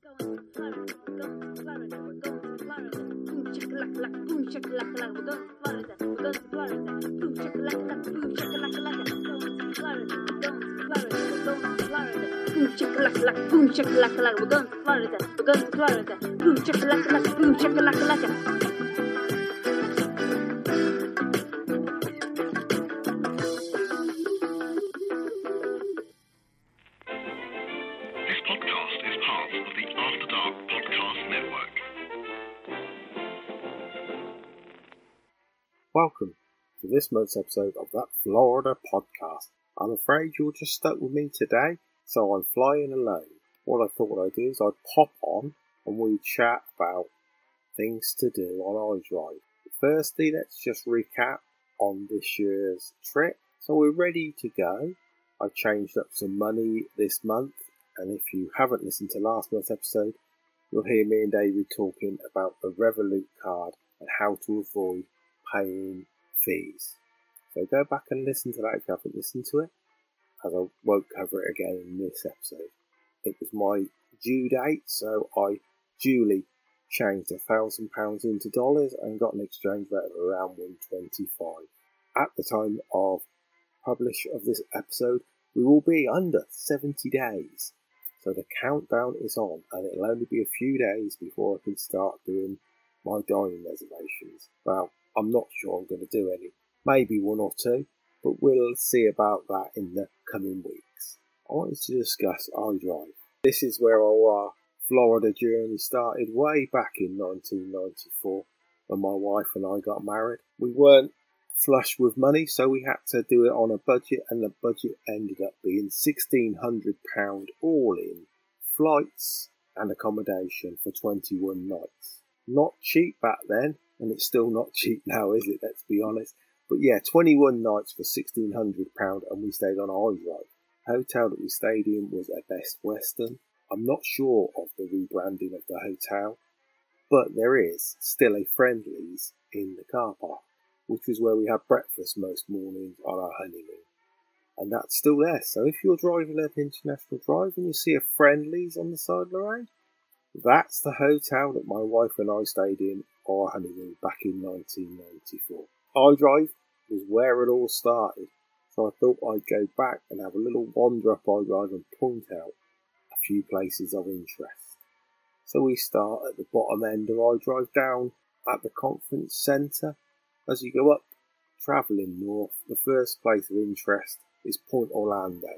Going to Florida, we're going to Florida, we're going to Florida. Boom shakalaka, boom shakalaka, we're going to Florida, we're going to Florida. Boom shakalaka, boom shakalaka, going to Florida, going to Florida, we're going to Florida. Boom shakalaka, boom shakalaka, we're going to Florida, we're going to Florida. Boom shakalaka, boom shakalaka. Welcome to this month's episode of that Florida podcast. I'm afraid you're just stuck with me today, so I'm flying alone. What I thought I'd do is I'd pop on and we'd chat about things to do on iDrive. Firstly, let's just recap on this year's trip. So we're ready to go. I've changed up some money this month, and if you haven't listened to last month's episode, you'll hear me and David talking about the Revolut card and how to avoid paying fees. So go back and listen to that if you haven't listened to it, as I won't cover it again in this episode. It was my due date, so I duly changed a thousand pounds into dollars and got an exchange rate of around 125. At the time of publish of this episode, we will be under 70 days. So the countdown is on, and it'll only be a few days before I can start doing my dining reservations. Well, I'm not sure I'm going to do any. Maybe one or two, but we'll see about that in the coming weeks. I wanted to discuss iDrive. This is where our Florida journey started way back in 1994 when my wife and I got married. We weren't flush with money, so we had to do it on a budget, and the budget ended up being £1,600 all in flights and accommodation for 21 nights. Not cheap back then, and it's still not cheap now, is it? Let's be honest. But yeah, 21 nights for £1,600, and we stayed on iDrive. Hotel that we stayed in was a Best Western. I'm not sure of the rebranding of the hotel, but there is still a Friendly's in the car park, which was where we had breakfast most mornings on our honeymoon. And that's still there. So if you're driving up International Drive and you see a Friendly's on the side of the road, that's the hotel that my wife and I stayed in on our honeymoon back in 1994. iDrive was where it all started. So I thought I'd go back and have a little wander up iDrive and point out a few places of interest. So we start at the bottom end of iDrive down at the conference centre. As you go up, travelling north, the first place of interest is Pointe Orlando.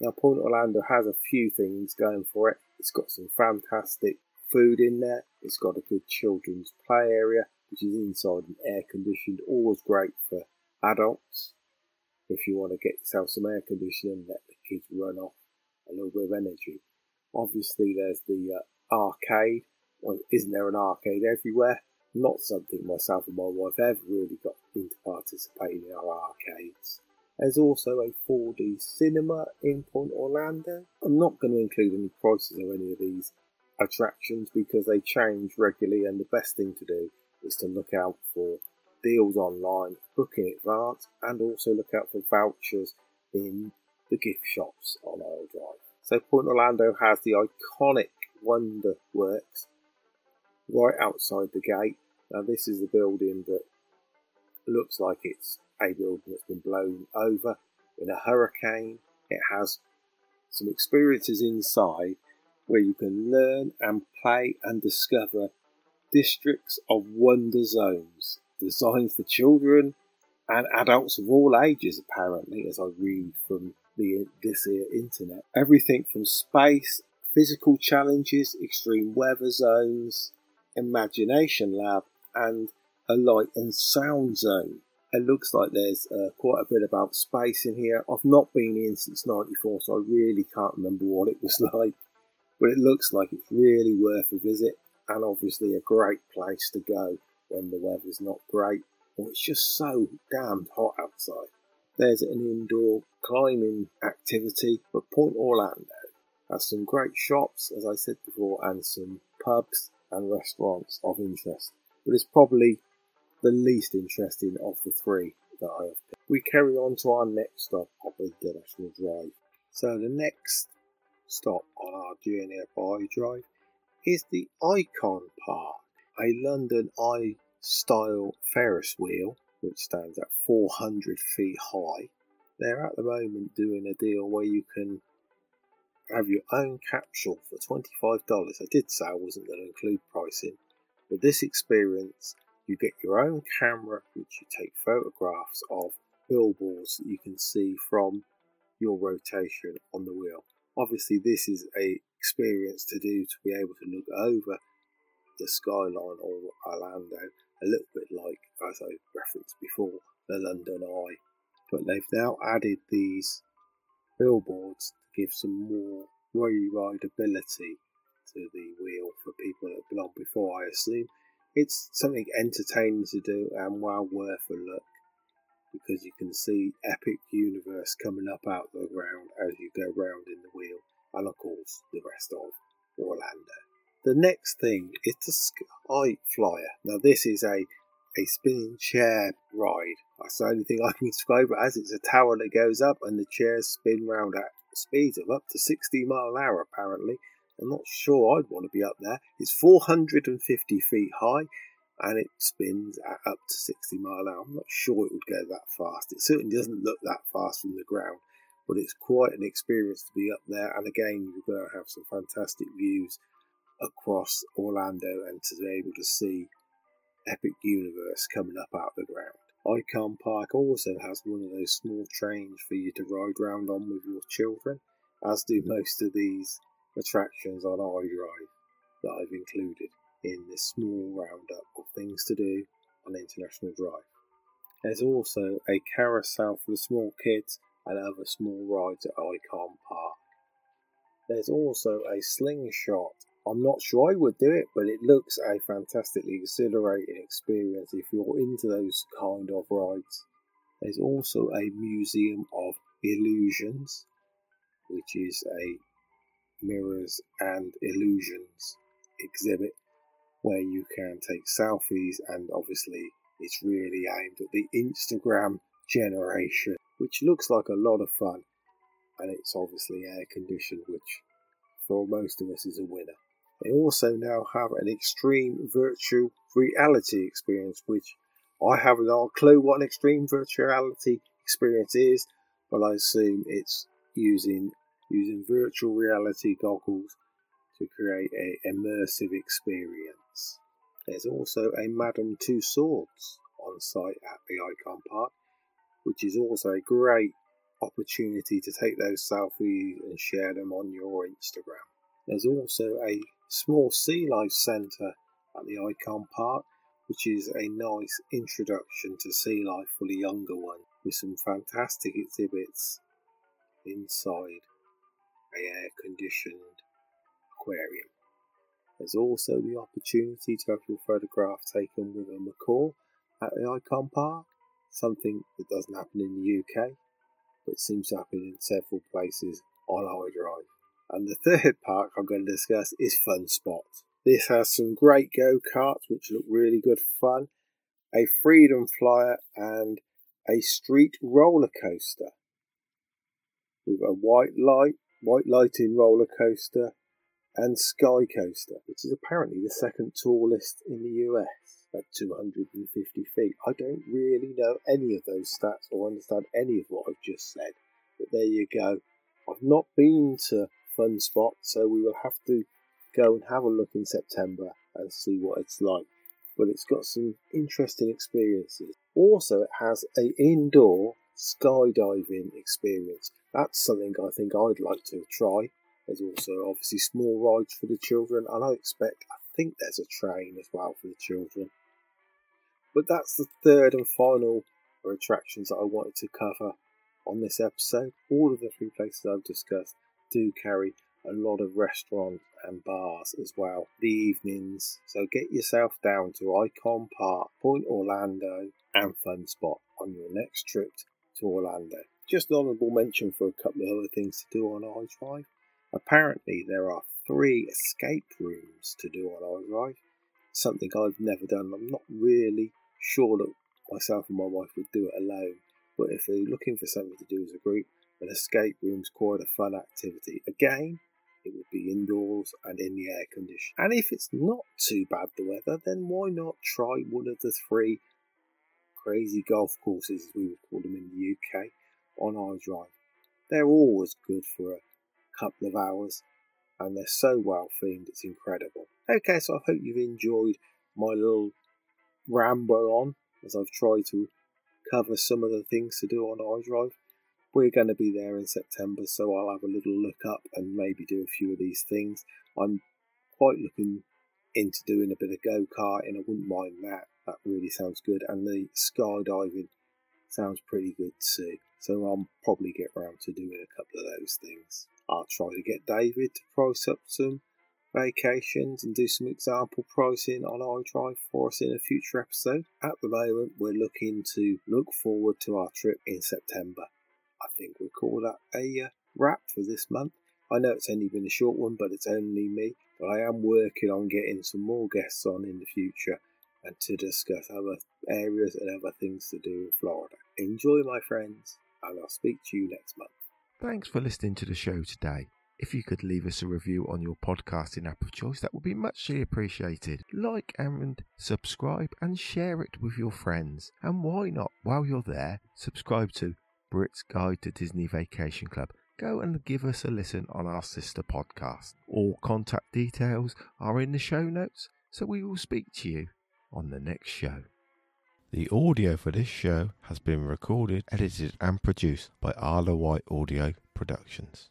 Now, Pointe Orlando has a few things going for it. It's got some fantastic food in there. It's got a good children's play area, which is inside and air conditioned. Always great for adults. If you want to get yourself some air conditioning, let the kids run off a little bit of energy. Obviously, there's the uh, arcade. Well, isn't there an arcade everywhere? Not something myself and my wife ever really got into participating in our arcades. There's also a 4D cinema in Pointe Orlando. I'm not going to include any prices of any of these attractions because they change regularly, and the best thing to do is to look out for deals online, book in advance, and also look out for vouchers in the gift shops on iDrive. So Pointe Orlando has the iconic Wonder Works right outside the gate. Now this is a building that looks like it's a building that's been blown over in a hurricane. It has some experiences inside where you can learn and play and discover districts of wonder zones designed for children and adults of all ages, apparently, as I read from the this here internet. Everything from space, physical challenges, extreme weather zones, imagination lab, and a light and sound zone. It looks like there's uh, quite a bit about space in here. I've not been in since '94, so I really can't remember what it was like. But it looks like it's really worth a visit, and obviously a great place to go when the weather's not great or it's just so damned hot outside. There's an indoor climbing activity, but Pointe Orlando has some great shops, as I said before, and some pubs and restaurants of interest. But it's probably the least interesting of the three that I have picked. We carry on to our next stop of International Drive. So the next stop on our journey up I Drive is the Icon Park, a London Eye style Ferris wheel which stands at 400 feet high. They're at the moment doing a deal where you can have your own capsule for $25. I did say I wasn't going to include pricing. With this experience, you get your own camera, which you take photographs of billboards that you can see from your rotation on the wheel. Obviously, this is a experience to do to be able to look over the skyline or Orlando, a little bit like, as I referenced before, the London Eye. But they've now added these billboards to give some more rideability to the wheel for people that have been on before, I assume. It's something entertaining to do and well worth a look because you can see Epic Universe coming up out of the ground as you go round in the wheel, and of course the rest of Orlando. The next thing is the Sky Flyer. Now this is a a spinning chair ride. That's the only thing I can describe it as. It's a tower that goes up and the chairs spin round at speeds of up to 60 mile an hour apparently. I'm not sure I'd want to be up there. It's 450 feet high and it spins at up to 60 mile an hour. I'm not sure it would go that fast. It certainly doesn't look that fast from the ground, but it's quite an experience to be up there. And again, you're going to have some fantastic views across Orlando and to be able to see Epic Universe coming up out of the ground. Icon Park also has one of those small trains for you to ride round on with your children, as do most of these attractions on iDrive that I've included in this small roundup things to do on International Drive. There's also a carousel for the small kids and other small rides at Icon Park. There's also a slingshot. I'm not sure I would do it, but it looks a fantastically exhilarating experience if you're into those kind of rides. There's also a museum of illusions, which is a mirrors and illusions exhibit where you can take selfies and obviously it's really aimed at the Instagram generation, which looks like a lot of fun and it's obviously air conditioned, which for most of us is a winner. They also now have an extreme virtual reality experience, which I have no clue what an extreme virtual reality experience is, but I assume it's using using virtual reality goggles to create an immersive experience. There's also a Madame Tussauds on site at the Icon Park, which is also a great opportunity to take those selfies and share them on your Instagram. There's also a small sea life centre at the Icon Park, which is a nice introduction to sea life for the younger one, with some fantastic exhibits inside a air conditioned aquarium. There's also the opportunity to have your photograph taken with a macaw at the Icon Park, something that doesn't happen in the UK, but seems to happen in several places on iDrive. And the third park I'm going to discuss is Fun Spot. This has some great go karts which look really good fun, a freedom flyer, and a street roller coaster with a white light, White Lightning roller coaster, and Sky Coaster, which is apparently the second tallest in the US at 250 feet. I don't really know any of those stats or understand any of what I've just said, but there you go. I've not been to Fun Spot, so we will have to go and have a look in September and see what it's like. But it's got some interesting experiences. Also, it has a indoor skydiving experience. That's something I think I'd like to try. There's also obviously small rides for the children, and I expect, I think there's a train as well for the children. But that's the third and final attractions that I wanted to cover on this episode. All of the three places I've discussed do carry a lot of restaurants and bars as well the evenings. So get yourself down to Icon Park, Pointe Orlando, and Fun Spot on your next trip to Orlando. Just an honourable mention for a couple of other things to do on iDrive. Apparently, there are three escape rooms to do on iDrive. Something I've never done. I'm not really sure that myself and my wife would do it alone. But if you're looking for something to do as a group, an escape room's quite a fun activity. Again, it would be indoors and in the air condition. And if it's not too bad the weather, then why not try one of the three crazy golf courses, as we would call them in the UK, on iDrive. They're always good for a couple of hours and they're so well themed, it's incredible. Okay, so I hope you've enjoyed my little ramble on as I've tried to cover some of the things to do on iDrive. We're going to be there in September, so I'll have a little look up and maybe do a few of these things. I'm quite looking into doing a bit of go karting. I wouldn't mind that. That really sounds good. And the skydiving sounds pretty good too. So I'll probably get round to doing a couple of those things. I'll try to get David to price up some vacations and do some example pricing on iDrive for us in a future episode. At the moment, we're looking to look forward to our trip in September. I think we'll call that a uh, wrap for this month. I know it's only been a short one, but it's only me. But I am working on getting some more guests on in the future and to discuss other areas and other things to do in Florida. Enjoy, my friends, and I'll speak to you next month. Thanks for listening to the show today. If you could leave us a review on your podcasting app of choice, that would be muchly appreciated. Like and subscribe and share it with your friends. And why not, while you're there, subscribe to Brit's Guide to Disney Vacation Club. Go and give us a listen on our sister podcast. All contact details are in the show notes, so we will speak to you on the next show. The audio for this show has been recorded, edited, and produced by Arla White Audio Productions.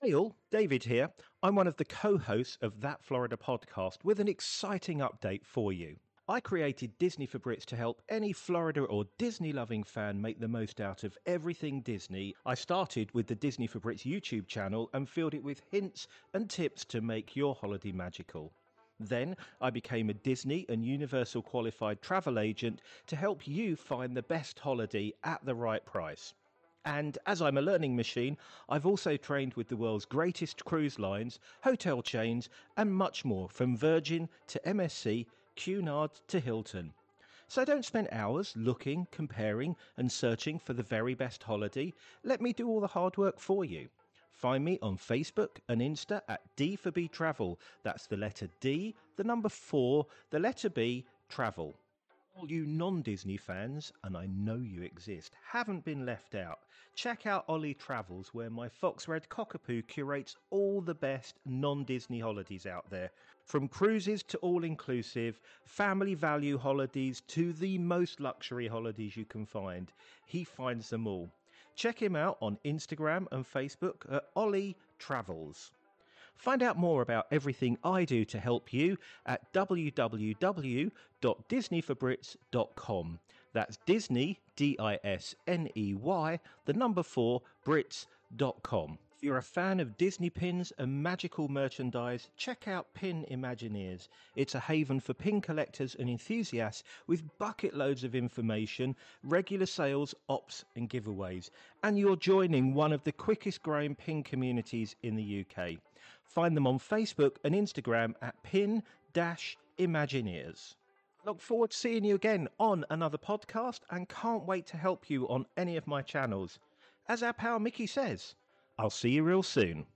Hey all, David here. I'm one of the co hosts of That Florida podcast with an exciting update for you. I created Disney for Brits to help any Florida or Disney loving fan make the most out of everything Disney. I started with the Disney for Brits YouTube channel and filled it with hints and tips to make your holiday magical. Then I became a Disney and Universal qualified travel agent to help you find the best holiday at the right price. And as I'm a learning machine, I've also trained with the world's greatest cruise lines, hotel chains, and much more from Virgin to MSC, Cunard to Hilton. So don't spend hours looking, comparing, and searching for the very best holiday. Let me do all the hard work for you. Find me on Facebook and Insta at D for B Travel. That's the letter D, the number four, the letter B, travel. All you non Disney fans, and I know you exist, haven't been left out. Check out Ollie Travels, where my Fox Red Cockapoo curates all the best non Disney holidays out there. From cruises to all inclusive, family value holidays to the most luxury holidays you can find, he finds them all. Check him out on Instagram and Facebook at Ollie Travels. Find out more about everything I do to help you at www.disneyforbrits.com. That's Disney, D I S N E Y, the number four, Brits.com. If you're a fan of Disney pins and magical merchandise, check out Pin Imagineers. It's a haven for pin collectors and enthusiasts with bucket loads of information, regular sales, ops, and giveaways. And you're joining one of the quickest growing pin communities in the UK. Find them on Facebook and Instagram at pin Imagineers. Look forward to seeing you again on another podcast and can't wait to help you on any of my channels. As our pal Mickey says, I'll see you real soon.